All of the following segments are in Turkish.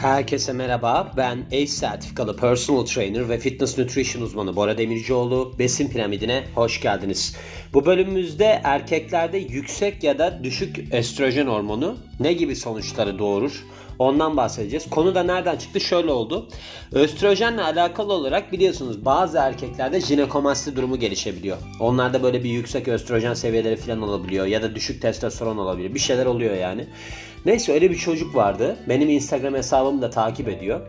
Herkese merhaba. Ben ACE sertifikalı personal trainer ve fitness nutrition uzmanı Bora Demircioğlu. Besin piramidine hoş geldiniz. Bu bölümümüzde erkeklerde yüksek ya da düşük estrojen hormonu ne gibi sonuçları doğurur? Ondan bahsedeceğiz. Konu da nereden çıktı? Şöyle oldu. Östrojenle alakalı olarak biliyorsunuz bazı erkeklerde jinekomasti durumu gelişebiliyor. Onlarda böyle bir yüksek östrojen seviyeleri falan olabiliyor ya da düşük testosteron olabiliyor. Bir şeyler oluyor yani. Neyse öyle bir çocuk vardı. Benim Instagram hesabımı da takip ediyor.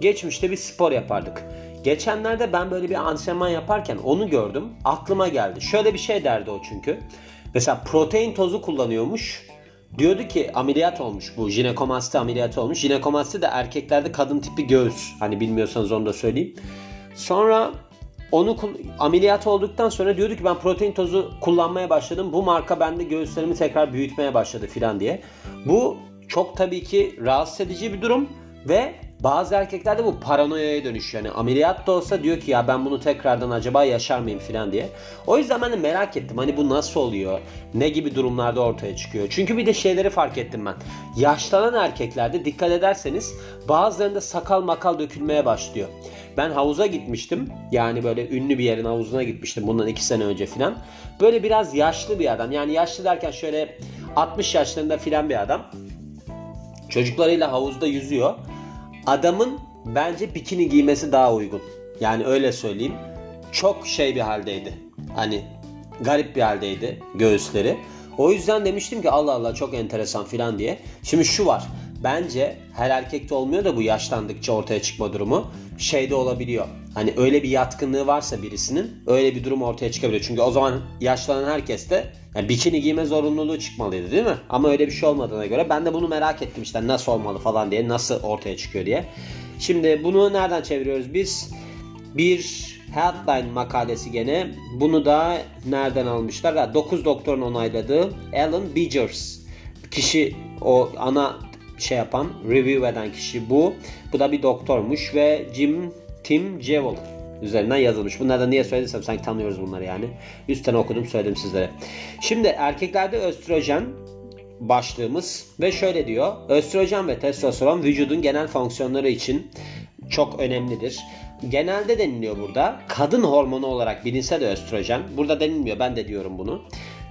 Geçmişte bir spor yapardık. Geçenlerde ben böyle bir antrenman yaparken onu gördüm. Aklıma geldi. Şöyle bir şey derdi o çünkü. Mesela protein tozu kullanıyormuş. Diyordu ki ameliyat olmuş bu jinekomasti ameliyatı olmuş. Jinekomasti de erkeklerde kadın tipi göğüs. Hani bilmiyorsanız onu da söyleyeyim. Sonra onu ameliyat olduktan sonra diyordu ki ben protein tozu kullanmaya başladım. Bu marka bende göğüslerimi tekrar büyütmeye başladı filan diye. Bu çok tabii ki rahatsız edici bir durum ve bazı erkeklerde bu paranoyaya dönüşüyor. Yani ameliyat da olsa diyor ki ya ben bunu tekrardan acaba yaşar mıyım falan diye. O yüzden ben de merak ettim hani bu nasıl oluyor? Ne gibi durumlarda ortaya çıkıyor? Çünkü bir de şeyleri fark ettim ben. Yaşlanan erkeklerde dikkat ederseniz bazılarında sakal makal dökülmeye başlıyor. Ben havuza gitmiştim. Yani böyle ünlü bir yerin havuzuna gitmiştim bundan iki sene önce falan. Böyle biraz yaşlı bir adam. Yani yaşlı derken şöyle 60 yaşlarında filan bir adam. Çocuklarıyla havuzda yüzüyor. Adamın bence bikini giymesi daha uygun. Yani öyle söyleyeyim. Çok şey bir haldeydi. Hani garip bir haldeydi göğüsleri. O yüzden demiştim ki Allah Allah çok enteresan filan diye. Şimdi şu var. Bence her erkekte olmuyor da bu yaşlandıkça ortaya çıkma durumu şeyde olabiliyor. Hani öyle bir yatkınlığı varsa birisinin öyle bir durum ortaya çıkabiliyor. Çünkü o zaman yaşlanan herkes de yani bikini giyme zorunluluğu çıkmalıydı değil mi? Ama öyle bir şey olmadığına göre ben de bunu merak ettim işte nasıl olmalı falan diye nasıl ortaya çıkıyor diye. Şimdi bunu nereden çeviriyoruz biz? Bir Healthline makalesi gene. Bunu da nereden almışlar? 9 doktorun onayladığı Alan Bigers. Kişi o ana şey yapan, review eden kişi bu. Bu da bir doktormuş ve Jim Tim Jewell üzerinden yazılmış. Bunları da niye söylediysem sanki tanıyoruz bunları yani. Üstten okudum söyledim sizlere. Şimdi erkeklerde östrojen başlığımız ve şöyle diyor. Östrojen ve testosteron vücudun genel fonksiyonları için çok önemlidir. Genelde deniliyor burada. Kadın hormonu olarak bilinse de östrojen. Burada denilmiyor ben de diyorum bunu.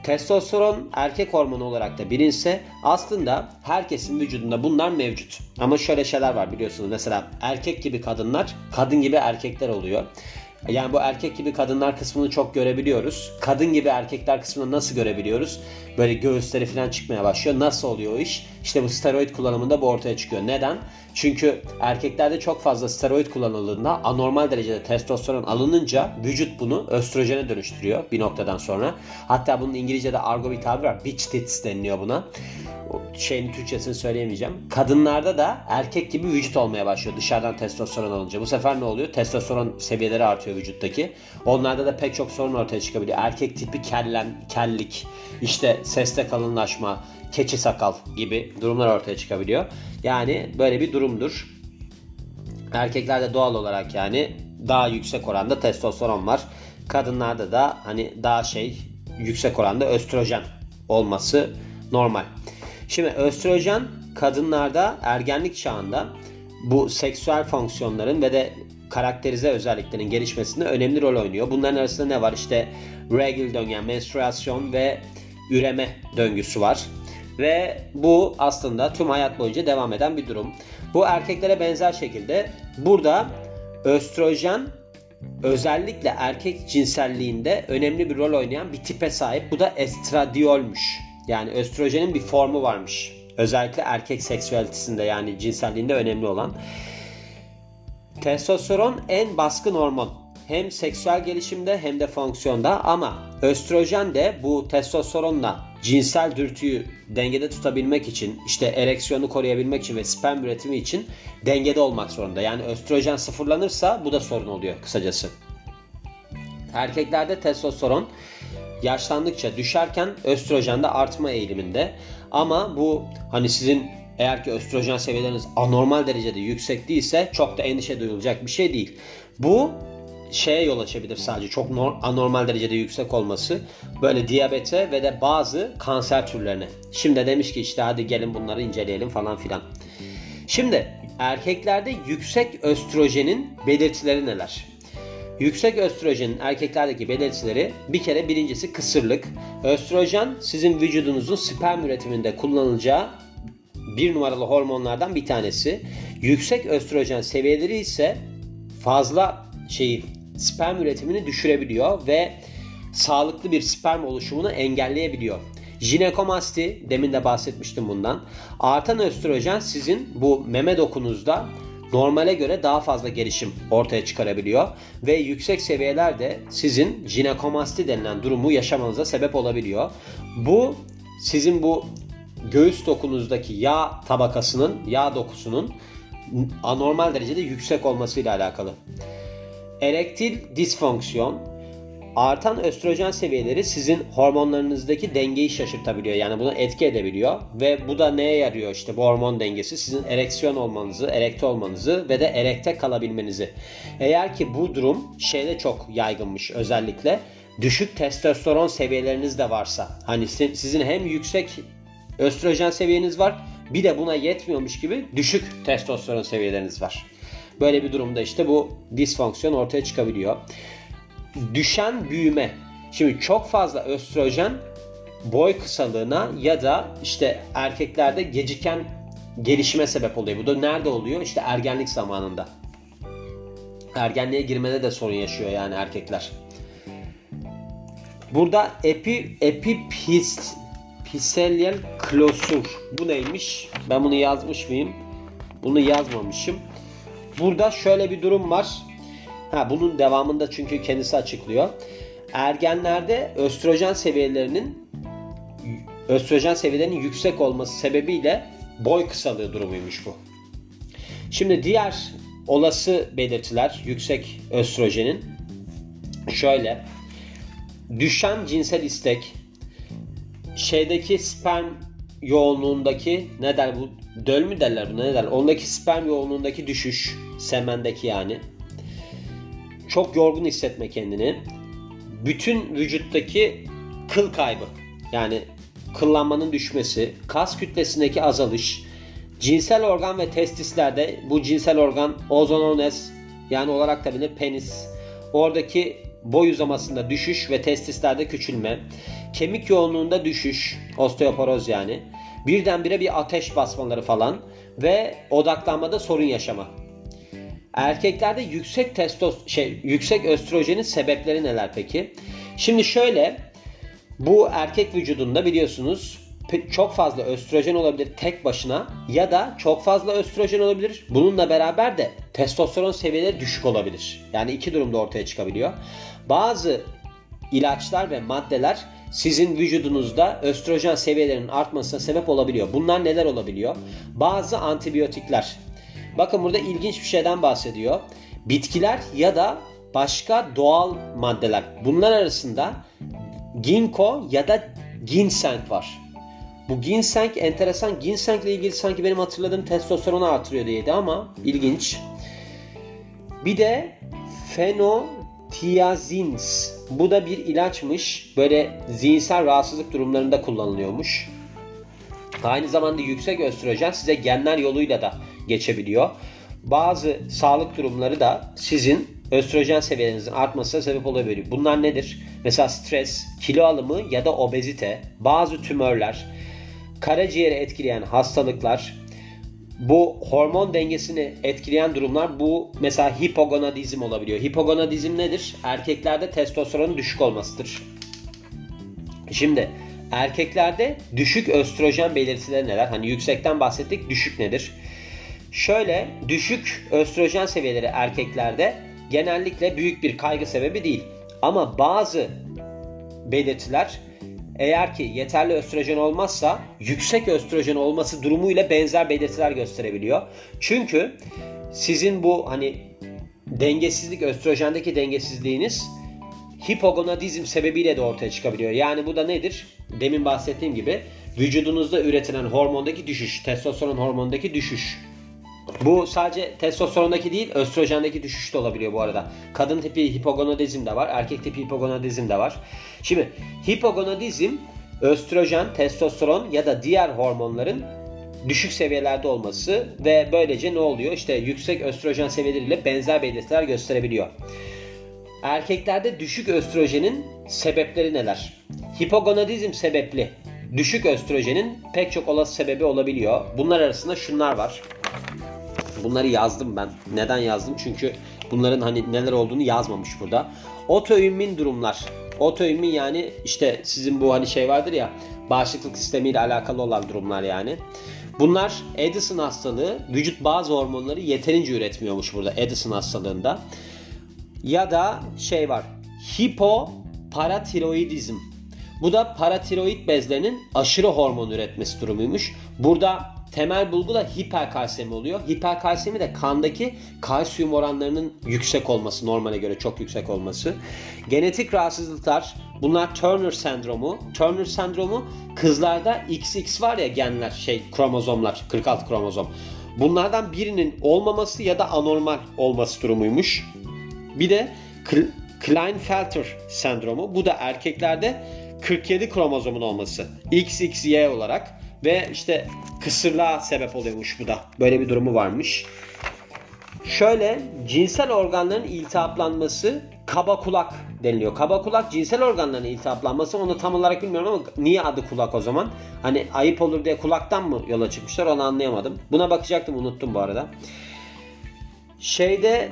Testosteron erkek hormonu olarak da bilinse aslında herkesin vücudunda bunlar mevcut. Ama şöyle şeyler var biliyorsunuz. Mesela erkek gibi kadınlar, kadın gibi erkekler oluyor. Yani bu erkek gibi kadınlar kısmını çok görebiliyoruz. Kadın gibi erkekler kısmını nasıl görebiliyoruz? Böyle göğüsleri falan çıkmaya başlıyor. Nasıl oluyor o iş? İşte bu steroid kullanımında bu ortaya çıkıyor. Neden? Çünkü erkeklerde çok fazla steroid kullanıldığında anormal derecede testosteron alınınca vücut bunu östrojene dönüştürüyor bir noktadan sonra. Hatta bunun İngilizce'de argo bir tabir var. Bitch tits deniliyor buna şeyin Türkçesini söyleyemeyeceğim. Kadınlarda da erkek gibi vücut olmaya başlıyor dışarıdan testosteron alınca. Bu sefer ne oluyor? Testosteron seviyeleri artıyor vücuttaki. Onlarda da pek çok sorun ortaya çıkabiliyor. Erkek tipi kellen, kellik, işte seste kalınlaşma, keçi sakal gibi durumlar ortaya çıkabiliyor. Yani böyle bir durumdur. Erkeklerde doğal olarak yani daha yüksek oranda testosteron var. Kadınlarda da hani daha şey yüksek oranda östrojen olması normal. Şimdi östrojen kadınlarda ergenlik çağında bu seksüel fonksiyonların ve de karakterize özelliklerin gelişmesinde önemli rol oynuyor. Bunların arasında ne var? İşte regl döngü, yani menstruasyon ve üreme döngüsü var. Ve bu aslında tüm hayat boyunca devam eden bir durum. Bu erkeklere benzer şekilde burada östrojen özellikle erkek cinselliğinde önemli bir rol oynayan bir tipe sahip. Bu da estradiolmuş. Yani östrojenin bir formu varmış. Özellikle erkek seksüelitesinde yani cinselliğinde önemli olan. Testosteron en baskın hormon. Hem seksüel gelişimde hem de fonksiyonda ama östrojen de bu testosteronla cinsel dürtüyü dengede tutabilmek için, işte ereksiyonu koruyabilmek için ve sperm üretimi için dengede olmak zorunda. Yani östrojen sıfırlanırsa bu da sorun oluyor kısacası. Erkeklerde testosteron yaşlandıkça düşerken östrojen de artma eğiliminde. Ama bu hani sizin eğer ki östrojen seviyeleriniz anormal derecede yüksek değilse çok da endişe duyulacak bir şey değil. Bu şeye yol açabilir sadece çok anormal derecede yüksek olması böyle diyabete ve de bazı kanser türlerine. Şimdi demiş ki işte hadi gelin bunları inceleyelim falan filan. Şimdi erkeklerde yüksek östrojenin belirtileri neler? Yüksek östrojenin erkeklerdeki belirtileri bir kere birincisi kısırlık. Östrojen sizin vücudunuzun sperm üretiminde kullanılacağı bir numaralı hormonlardan bir tanesi. Yüksek östrojen seviyeleri ise fazla şeyi sperm üretimini düşürebiliyor ve sağlıklı bir sperm oluşumunu engelleyebiliyor. Jinekomasti, demin de bahsetmiştim bundan. Artan östrojen sizin bu meme dokunuzda normale göre daha fazla gelişim ortaya çıkarabiliyor ve yüksek seviyeler de sizin jinekomasti denilen durumu yaşamanıza sebep olabiliyor. Bu sizin bu göğüs dokunuzdaki yağ tabakasının, yağ dokusunun anormal derecede yüksek olmasıyla alakalı. Erektil disfonksiyon artan östrojen seviyeleri sizin hormonlarınızdaki dengeyi şaşırtabiliyor. Yani buna etki edebiliyor ve bu da neye yarıyor işte bu hormon dengesi sizin ereksiyon olmanızı, erekte olmanızı ve de erekte kalabilmenizi. Eğer ki bu durum şeyde çok yaygınmış özellikle düşük testosteron seviyeleriniz de varsa hani sizin hem yüksek östrojen seviyeniz var bir de buna yetmiyormuş gibi düşük testosteron seviyeleriniz var. Böyle bir durumda işte bu disfonksiyon ortaya çıkabiliyor düşen büyüme. Şimdi çok fazla östrojen boy kısalığına ya da işte erkeklerde geciken gelişime sebep oluyor. Bu da nerede oluyor? İşte ergenlik zamanında. Ergenliğe girmede de sorun yaşıyor yani erkekler. Burada epi, epipist piselyal klosur. Bu neymiş? Ben bunu yazmış mıyım? Bunu yazmamışım. Burada şöyle bir durum var. Ha, bunun devamında çünkü kendisi açıklıyor. Ergenlerde östrojen seviyelerinin östrojen seviyelerinin yüksek olması sebebiyle boy kısalığı durumuymuş bu. Şimdi diğer olası belirtiler yüksek östrojenin şöyle düşen cinsel istek şeydeki sperm yoğunluğundaki ne der bu döl mü derler buna ne derler ondaki sperm yoğunluğundaki düşüş semendeki yani çok yorgun hissetme kendini. Bütün vücuttaki kıl kaybı yani kıllanmanın düşmesi, kas kütlesindeki azalış, cinsel organ ve testislerde bu cinsel organ ozonones yani olarak da bilinir penis. Oradaki boy uzamasında düşüş ve testislerde küçülme, kemik yoğunluğunda düşüş, osteoporoz yani. Birdenbire bir ateş basmaları falan ve odaklanmada sorun yaşama. Erkeklerde yüksek testos şey yüksek östrojenin sebepleri neler peki? Şimdi şöyle bu erkek vücudunda biliyorsunuz çok fazla östrojen olabilir tek başına ya da çok fazla östrojen olabilir. Bununla beraber de testosteron seviyeleri düşük olabilir. Yani iki durumda ortaya çıkabiliyor. Bazı ilaçlar ve maddeler sizin vücudunuzda östrojen seviyelerinin artmasına sebep olabiliyor. Bunlar neler olabiliyor? Bazı antibiyotikler Bakın burada ilginç bir şeyden bahsediyor. Bitkiler ya da başka doğal maddeler. Bunlar arasında ginkgo ya da ginseng var. Bu ginseng enteresan. Ginseng ile ilgili sanki benim hatırladığım testosteronu artırıyor diyeydi ama ilginç. Bir de fenotiazins. Bu da bir ilaçmış. Böyle zihinsel rahatsızlık durumlarında kullanılıyormuş. Aynı zamanda yüksek östrojen size genler yoluyla da geçebiliyor. Bazı sağlık durumları da sizin östrojen seviyelerinizin artmasına sebep olabiliyor. Bunlar nedir? Mesela stres, kilo alımı ya da obezite, bazı tümörler, karaciğeri etkileyen hastalıklar, bu hormon dengesini etkileyen durumlar bu mesela hipogonadizm olabiliyor. Hipogonadizm nedir? Erkeklerde testosteronun düşük olmasıdır. Şimdi erkeklerde düşük östrojen belirtileri neler? Hani yüksekten bahsettik, düşük nedir? Şöyle düşük östrojen seviyeleri erkeklerde genellikle büyük bir kaygı sebebi değil. Ama bazı belirtiler eğer ki yeterli östrojen olmazsa yüksek östrojen olması durumuyla benzer belirtiler gösterebiliyor. Çünkü sizin bu hani dengesizlik östrojendeki dengesizliğiniz hipogonadizm sebebiyle de ortaya çıkabiliyor. Yani bu da nedir? Demin bahsettiğim gibi vücudunuzda üretilen hormondaki düşüş, testosteron hormonundaki düşüş. Bu sadece testosterondaki değil östrojendeki düşüş de olabiliyor bu arada. Kadın tipi hipogonadizm de var, erkek tipi hipogonadizm de var. Şimdi hipogonadizm östrojen, testosteron ya da diğer hormonların düşük seviyelerde olması ve böylece ne oluyor? İşte yüksek östrojen seviyeleriyle benzer belirtiler gösterebiliyor. Erkeklerde düşük östrojenin sebepleri neler? Hipogonadizm sebepli düşük östrojenin pek çok olası sebebi olabiliyor. Bunlar arasında şunlar var. Bunları yazdım ben. Neden yazdım? Çünkü bunların hani neler olduğunu yazmamış burada. Otoimmün durumlar. Otoimmün yani işte sizin bu hani şey vardır ya bağışıklık sistemiyle alakalı olan durumlar yani. Bunlar Addison hastalığı vücut bazı hormonları yeterince üretmiyormuş burada Addison hastalığında. Ya da şey var hipoparatiroidizm. Bu da paratiroid bezlerinin aşırı hormon üretmesi durumuymuş. Burada temel bulgu da hiperkalsemi oluyor. Hiperkalsemi de kandaki kalsiyum oranlarının yüksek olması, normale göre çok yüksek olması. Genetik rahatsızlıklar, bunlar Turner sendromu. Turner sendromu kızlarda XX var ya genler, şey kromozomlar, 46 kromozom. Bunlardan birinin olmaması ya da anormal olması durumuymuş. Bir de Klinefelter sendromu. Bu da erkeklerde 47 kromozomun olması. XXY olarak ve işte kısırlığa sebep oluyormuş bu da. Böyle bir durumu varmış. Şöyle cinsel organların iltihaplanması kaba kulak deniliyor. Kaba kulak cinsel organların iltihaplanması onu tam olarak bilmiyorum ama niye adı kulak o zaman? Hani ayıp olur diye kulaktan mı yola çıkmışlar onu anlayamadım. Buna bakacaktım unuttum bu arada. Şeyde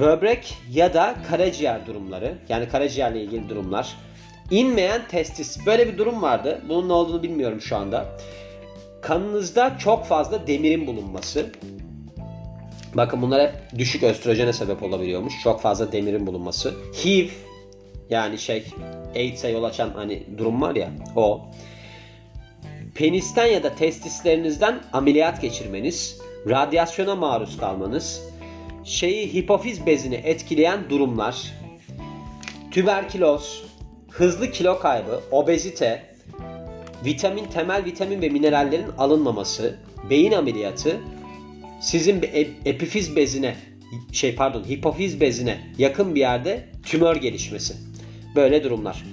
böbrek ya da karaciğer durumları yani karaciğerle ilgili durumlar İnmeyen testis. Böyle bir durum vardı. Bunun ne olduğunu bilmiyorum şu anda. Kanınızda çok fazla demirin bulunması. Bakın bunlar hep düşük östrojene sebep olabiliyormuş. Çok fazla demirin bulunması. HIV yani şey AIDS'e yol açan hani durum var ya o. Penisten ya da testislerinizden ameliyat geçirmeniz, radyasyona maruz kalmanız, şeyi hipofiz bezini etkileyen durumlar, tüberküloz, hızlı kilo kaybı, obezite, vitamin, temel vitamin ve minerallerin alınmaması, beyin ameliyatı, sizin epifiz bezine, şey pardon hipofiz bezine yakın bir yerde tümör gelişmesi. Böyle durumlar.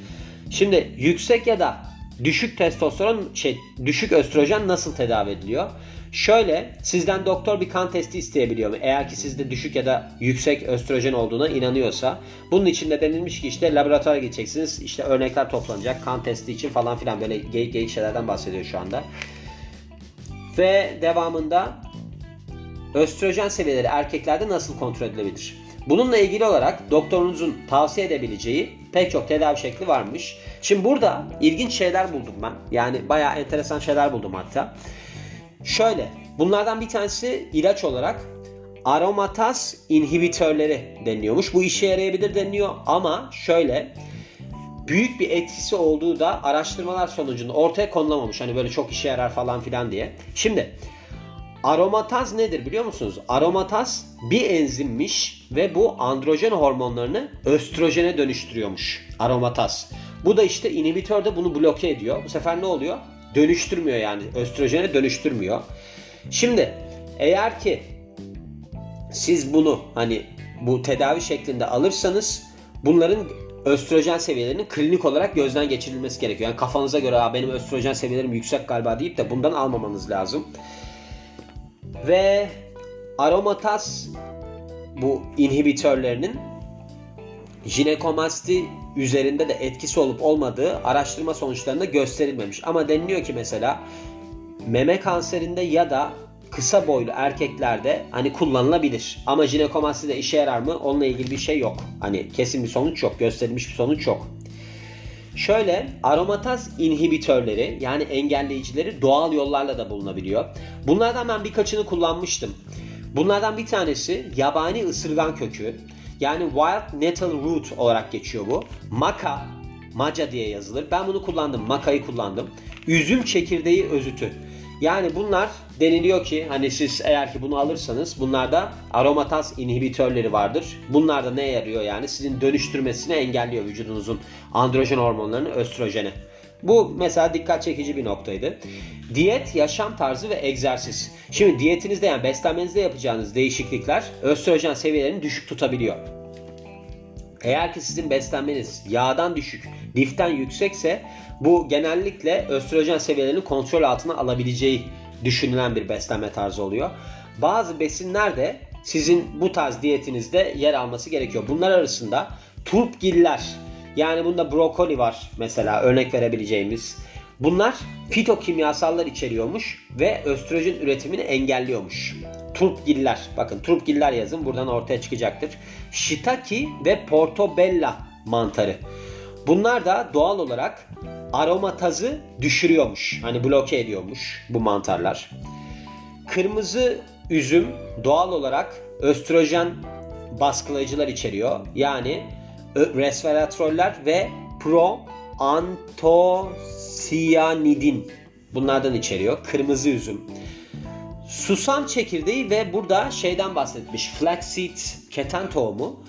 Şimdi yüksek ya da düşük testosteron, şey düşük östrojen nasıl tedavi ediliyor? Şöyle sizden doktor bir kan testi isteyebiliyor? Eğer ki sizde düşük ya da yüksek östrojen olduğuna inanıyorsa. Bunun için de denilmiş ki işte laboratuvara gideceksiniz. İşte örnekler toplanacak kan testi için falan filan böyle geyik geyik şeylerden bahsediyor şu anda. Ve devamında östrojen seviyeleri erkeklerde nasıl kontrol edilebilir? Bununla ilgili olarak doktorunuzun tavsiye edebileceği pek çok tedavi şekli varmış. Şimdi burada ilginç şeyler buldum ben. Yani bayağı enteresan şeyler buldum hatta. Şöyle, bunlardan bir tanesi ilaç olarak aromataz inhibitörleri deniliyormuş. Bu işe yarayabilir deniliyor ama şöyle büyük bir etkisi olduğu da araştırmalar sonucunda ortaya konulamamış. Hani böyle çok işe yarar falan filan diye. Şimdi aromataz nedir biliyor musunuz? Aromataz bir enzimmiş ve bu androjen hormonlarını östrojene dönüştürüyormuş. Aromataz. Bu da işte inhibitör de bunu bloke ediyor. Bu sefer ne oluyor? Dönüştürmüyor yani östrojene dönüştürmüyor. Şimdi eğer ki siz bunu hani bu tedavi şeklinde alırsanız bunların östrojen seviyelerinin klinik olarak gözden geçirilmesi gerekiyor. Yani kafanıza göre benim östrojen seviyelerim yüksek galiba deyip de bundan almamanız lazım. Ve aromataz bu inhibitörlerinin jinekomasti üzerinde de etkisi olup olmadığı araştırma sonuçlarında gösterilmemiş. Ama deniliyor ki mesela meme kanserinde ya da kısa boylu erkeklerde hani kullanılabilir. Ama jinekomastide işe yarar mı? Onunla ilgili bir şey yok. Hani kesin bir sonuç yok. Gösterilmiş bir sonuç yok. Şöyle aromataz inhibitörleri yani engelleyicileri doğal yollarla da bulunabiliyor. Bunlardan ben birkaçını kullanmıştım. Bunlardan bir tanesi yabani ısırgan kökü. Yani Wild Nettle Root olarak geçiyor bu. Maka, maca diye yazılır. Ben bunu kullandım. Makayı kullandım. Üzüm çekirdeği özütü. Yani bunlar deniliyor ki hani siz eğer ki bunu alırsanız bunlarda aromataz inhibitörleri vardır. Bunlar da ne yarıyor yani? Sizin dönüştürmesini engelliyor vücudunuzun androjen hormonlarını östrojene. Bu mesela dikkat çekici bir noktaydı. Diyet, yaşam tarzı ve egzersiz. Şimdi diyetinizde yani beslenmenizde yapacağınız değişiklikler östrojen seviyelerini düşük tutabiliyor. Eğer ki sizin beslenmeniz yağdan düşük, liften yüksekse bu genellikle östrojen seviyelerini kontrol altına alabileceği düşünülen bir beslenme tarzı oluyor. Bazı besinler de sizin bu tarz diyetinizde yer alması gerekiyor. Bunlar arasında turpgiller yani bunda brokoli var mesela örnek verebileceğimiz. Bunlar fitokimyasallar içeriyormuş ve östrojen üretimini engelliyormuş. Turpgiller, bakın turpgiller yazın buradan ortaya çıkacaktır. Shiitake ve portobella mantarı. Bunlar da doğal olarak aromatazı düşürüyormuş. Hani bloke ediyormuş bu mantarlar. Kırmızı üzüm doğal olarak östrojen baskılayıcılar içeriyor. Yani resveratroller ve proantosiyanidin bunlardan içeriyor. Kırmızı üzüm. Susam çekirdeği ve burada şeyden bahsetmiş. Flaxseed keten tohumu.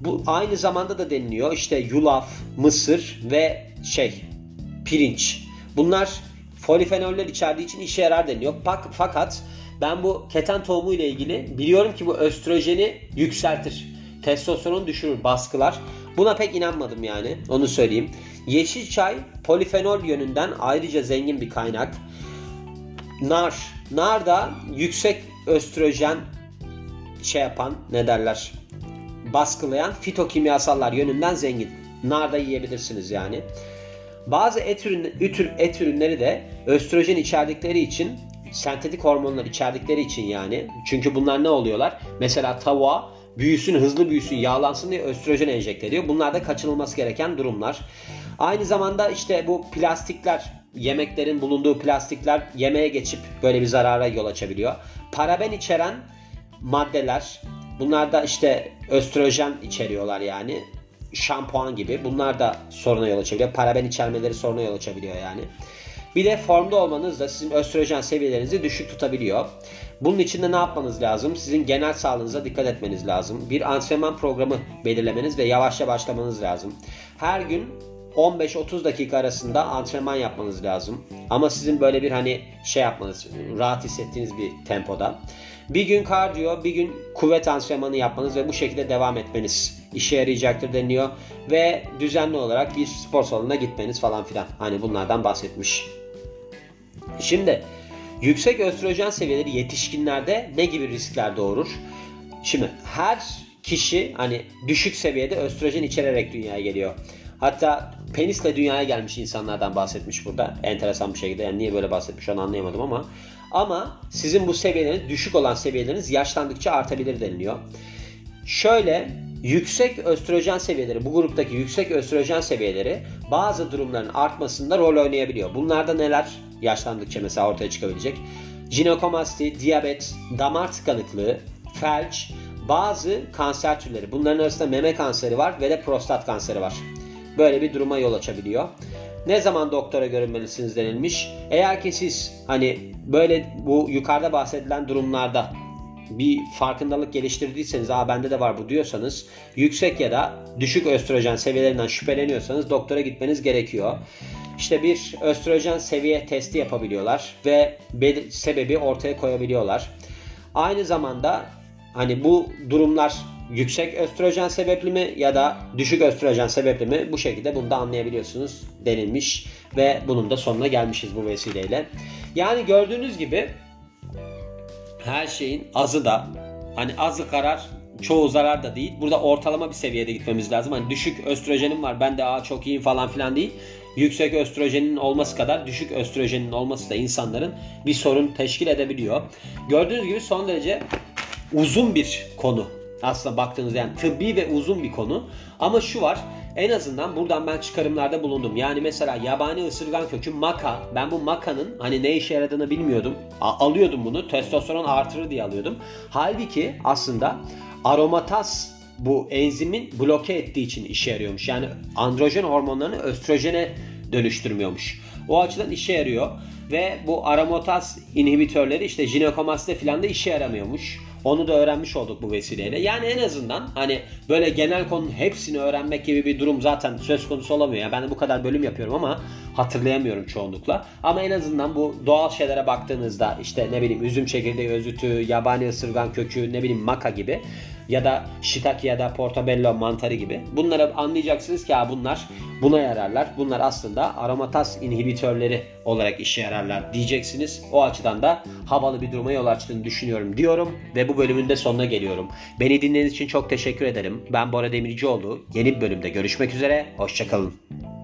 Bu aynı zamanda da deniliyor. İşte yulaf, mısır ve şey pirinç. Bunlar polifenoller içerdiği için işe yarar deniliyor. Fakat ben bu keten tohumu ile ilgili biliyorum ki bu östrojeni yükseltir. Testosteron düşürür, baskılar. Buna pek inanmadım yani. Onu söyleyeyim. Yeşil çay polifenol yönünden ayrıca zengin bir kaynak. Nar. Nar da yüksek östrojen şey yapan ne derler baskılayan fitokimyasallar yönünden zengin. Nar da yiyebilirsiniz yani. Bazı et, ürün, et ürünleri de östrojen içerdikleri için sentetik hormonlar içerdikleri için yani. Çünkü bunlar ne oluyorlar? Mesela tavuğa büyüsün, hızlı büyüsün, yağlansın diye östrojen enjekte ediyor. Bunlar da kaçınılması gereken durumlar. Aynı zamanda işte bu plastikler, yemeklerin bulunduğu plastikler yemeğe geçip böyle bir zarara yol açabiliyor. Paraben içeren maddeler, bunlar da işte östrojen içeriyorlar yani. Şampuan gibi. Bunlar da soruna yol açabiliyor. Paraben içermeleri soruna yol açabiliyor yani. Bir de formda olmanız da sizin östrojen seviyelerinizi düşük tutabiliyor. Bunun için de ne yapmanız lazım? Sizin genel sağlığınıza dikkat etmeniz lazım. Bir antrenman programı belirlemeniz ve yavaşça başlamanız lazım. Her gün 15-30 dakika arasında antrenman yapmanız lazım. Ama sizin böyle bir hani şey yapmanız, rahat hissettiğiniz bir tempoda. Bir gün kardiyo, bir gün kuvvet antrenmanı yapmanız ve bu şekilde devam etmeniz işe yarayacaktır deniliyor. Ve düzenli olarak bir spor salonuna gitmeniz falan filan. Hani bunlardan bahsetmiş. Şimdi yüksek östrojen seviyeleri yetişkinlerde ne gibi riskler doğurur? Şimdi her kişi hani düşük seviyede östrojen içererek dünyaya geliyor. Hatta penisle dünyaya gelmiş insanlardan bahsetmiş burada. Enteresan bir şekilde. Yani niye böyle bahsetmiş onu anlayamadım ama. Ama sizin bu seviyeleriniz düşük olan seviyeleriniz yaşlandıkça artabilir deniliyor. Şöyle yüksek östrojen seviyeleri, bu gruptaki yüksek östrojen seviyeleri bazı durumların artmasında rol oynayabiliyor. Bunlarda neler yaşlandıkça mesela ortaya çıkabilecek? Jinekomasti, diyabet, damar tıkanıklığı, felç, bazı kanser türleri. Bunların arasında meme kanseri var ve de prostat kanseri var. Böyle bir duruma yol açabiliyor. Ne zaman doktora görünmelisiniz denilmiş. Eğer ki siz hani böyle bu yukarıda bahsedilen durumlarda bir farkındalık geliştirdiyseniz aa bende de var bu diyorsanız yüksek ya da düşük östrojen seviyelerinden şüpheleniyorsanız doktora gitmeniz gerekiyor. İşte bir östrojen seviye testi yapabiliyorlar ve sebebi ortaya koyabiliyorlar. Aynı zamanda hani bu durumlar yüksek östrojen sebepli mi ya da düşük östrojen sebepli mi bu şekilde bunu da anlayabiliyorsunuz denilmiş ve bunun da sonuna gelmişiz bu vesileyle. Yani gördüğünüz gibi her şeyin azı da hani azı karar çoğu zarar da değil. Burada ortalama bir seviyede gitmemiz lazım. Hani düşük östrojenim var ben de aa çok iyiyim falan filan değil. Yüksek östrojenin olması kadar düşük östrojenin olması da insanların bir sorun teşkil edebiliyor. Gördüğünüz gibi son derece uzun bir konu. Aslında baktığınızda yani tıbbi ve uzun bir konu. Ama şu var en azından buradan ben çıkarımlarda bulundum. Yani mesela yabani ısırgan kökü maka. Ben bu makanın hani ne işe yaradığını bilmiyordum. A- alıyordum bunu. Testosteron artırır diye alıyordum. Halbuki aslında aromataz bu enzimin bloke ettiği için işe yarıyormuş. Yani androjen hormonlarını östrojene dönüştürmüyormuş. O açıdan işe yarıyor ve bu aromataz inhibitörleri işte jinekomastide filan da işe yaramıyormuş. Onu da öğrenmiş olduk bu vesileyle. Yani en azından hani böyle genel konunun hepsini öğrenmek gibi bir durum zaten söz konusu olamıyor. Yani ben de bu kadar bölüm yapıyorum ama hatırlayamıyorum çoğunlukla. Ama en azından bu doğal şeylere baktığınızda işte ne bileyim üzüm çekirdeği özütü, yabani ısırgan kökü, ne bileyim maka gibi ya da shiitake ya da portobello mantarı gibi. Bunları anlayacaksınız ki bunlar buna yararlar. Bunlar aslında aromataz inhibitörleri olarak işe yararlar diyeceksiniz. O açıdan da havalı bir duruma yol açtığını düşünüyorum diyorum ve bu bölümün de sonuna geliyorum. Beni dinlediğiniz için çok teşekkür ederim. Ben Bora Demircioğlu. Yeni bir bölümde görüşmek üzere. Hoşçakalın.